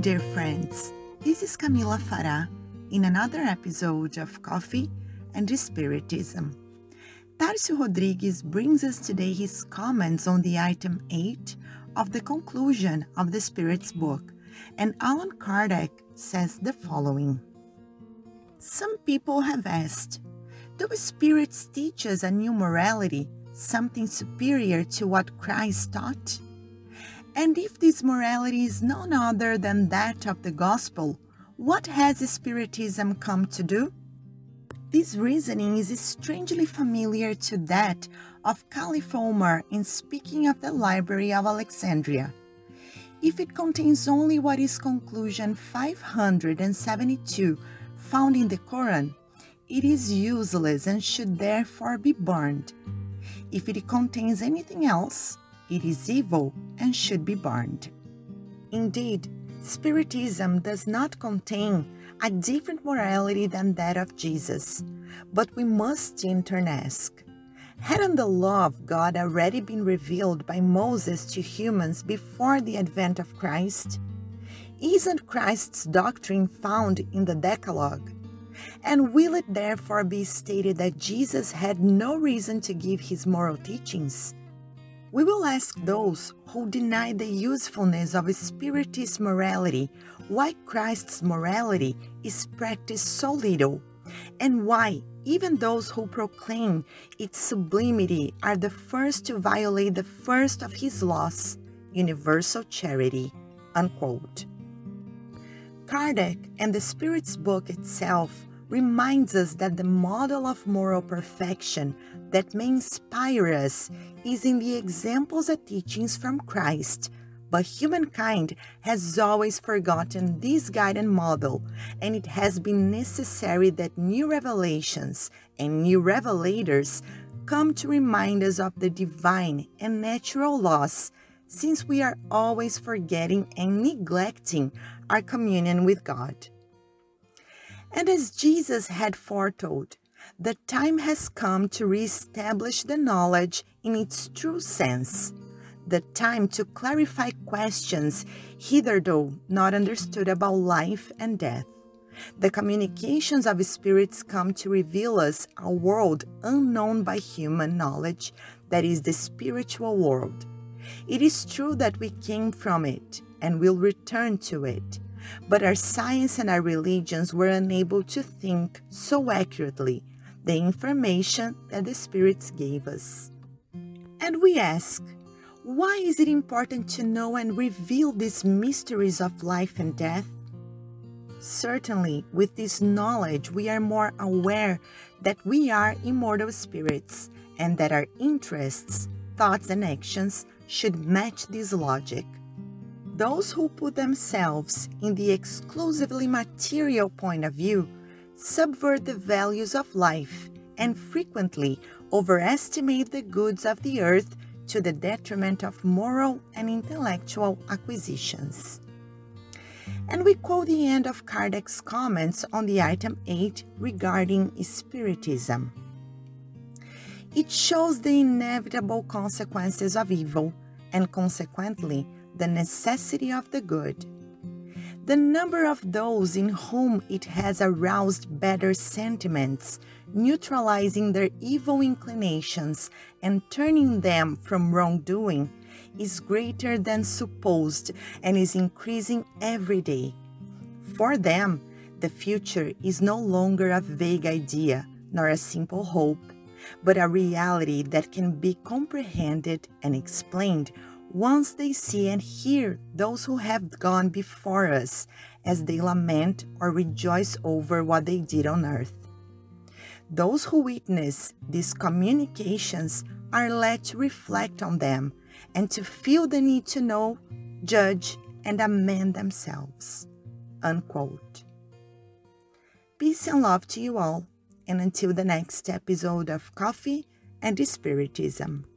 Dear friends. This is Camila Farah in another episode of Coffee and Spiritism. Tarcio Rodrigues brings us today his comments on the item 8 of the conclusion of the Spirit's book, and Allan Kardec says the following Some people have asked, Do spirits teach us a new morality, something superior to what Christ taught? And if this morality is none other than that of the gospel, what has Spiritism come to do? This reasoning is strangely familiar to that of Caliph Omar in speaking of the Library of Alexandria. If it contains only what is conclusion 572 found in the Koran, it is useless and should therefore be burned. If it contains anything else, it is evil and should be burned. Indeed, Spiritism does not contain a different morality than that of Jesus, but we must in turn ask Hadn't the law of God already been revealed by Moses to humans before the advent of Christ? Isn't Christ's doctrine found in the Decalogue? And will it therefore be stated that Jesus had no reason to give his moral teachings? We will ask those who deny the usefulness of Spiritist morality why Christ's morality is practiced so little, and why even those who proclaim its sublimity are the first to violate the first of his laws, universal charity. Unquote. Kardec and the Spirit's book itself reminds us that the model of moral perfection that may inspire us is in the examples and teachings from Christ. But humankind has always forgotten this guiding model, and it has been necessary that new revelations and new revelators come to remind us of the divine and natural laws, since we are always forgetting and neglecting our communion with God. And as Jesus had foretold, the time has come to reestablish the knowledge in its true sense, the time to clarify questions hitherto not understood about life and death. The communications of spirits come to reveal us a world unknown by human knowledge, that is the spiritual world. It is true that we came from it and will return to it, but our science and our religions were unable to think so accurately the information that the spirits gave us. And we ask, why is it important to know and reveal these mysteries of life and death? Certainly, with this knowledge, we are more aware that we are immortal spirits and that our interests, thoughts, and actions should match this logic. Those who put themselves in the exclusively material point of view subvert the values of life and frequently overestimate the goods of the earth to the detriment of moral and intellectual acquisitions. And we quote the end of Kardec's comments on the item 8 regarding Spiritism. It shows the inevitable consequences of evil and consequently the necessity of the good. The number of those in whom it has aroused better sentiments, neutralizing their evil inclinations and turning them from wrongdoing, is greater than supposed and is increasing every day. For them, the future is no longer a vague idea nor a simple hope, but a reality that can be comprehended and explained once they see and hear those who have gone before us as they lament or rejoice over what they did on earth. Those who witness these communications are led to reflect on them and to feel the need to know, judge, and amend themselves. Unquote. Peace and love to you all, and until the next episode of Coffee and Spiritism.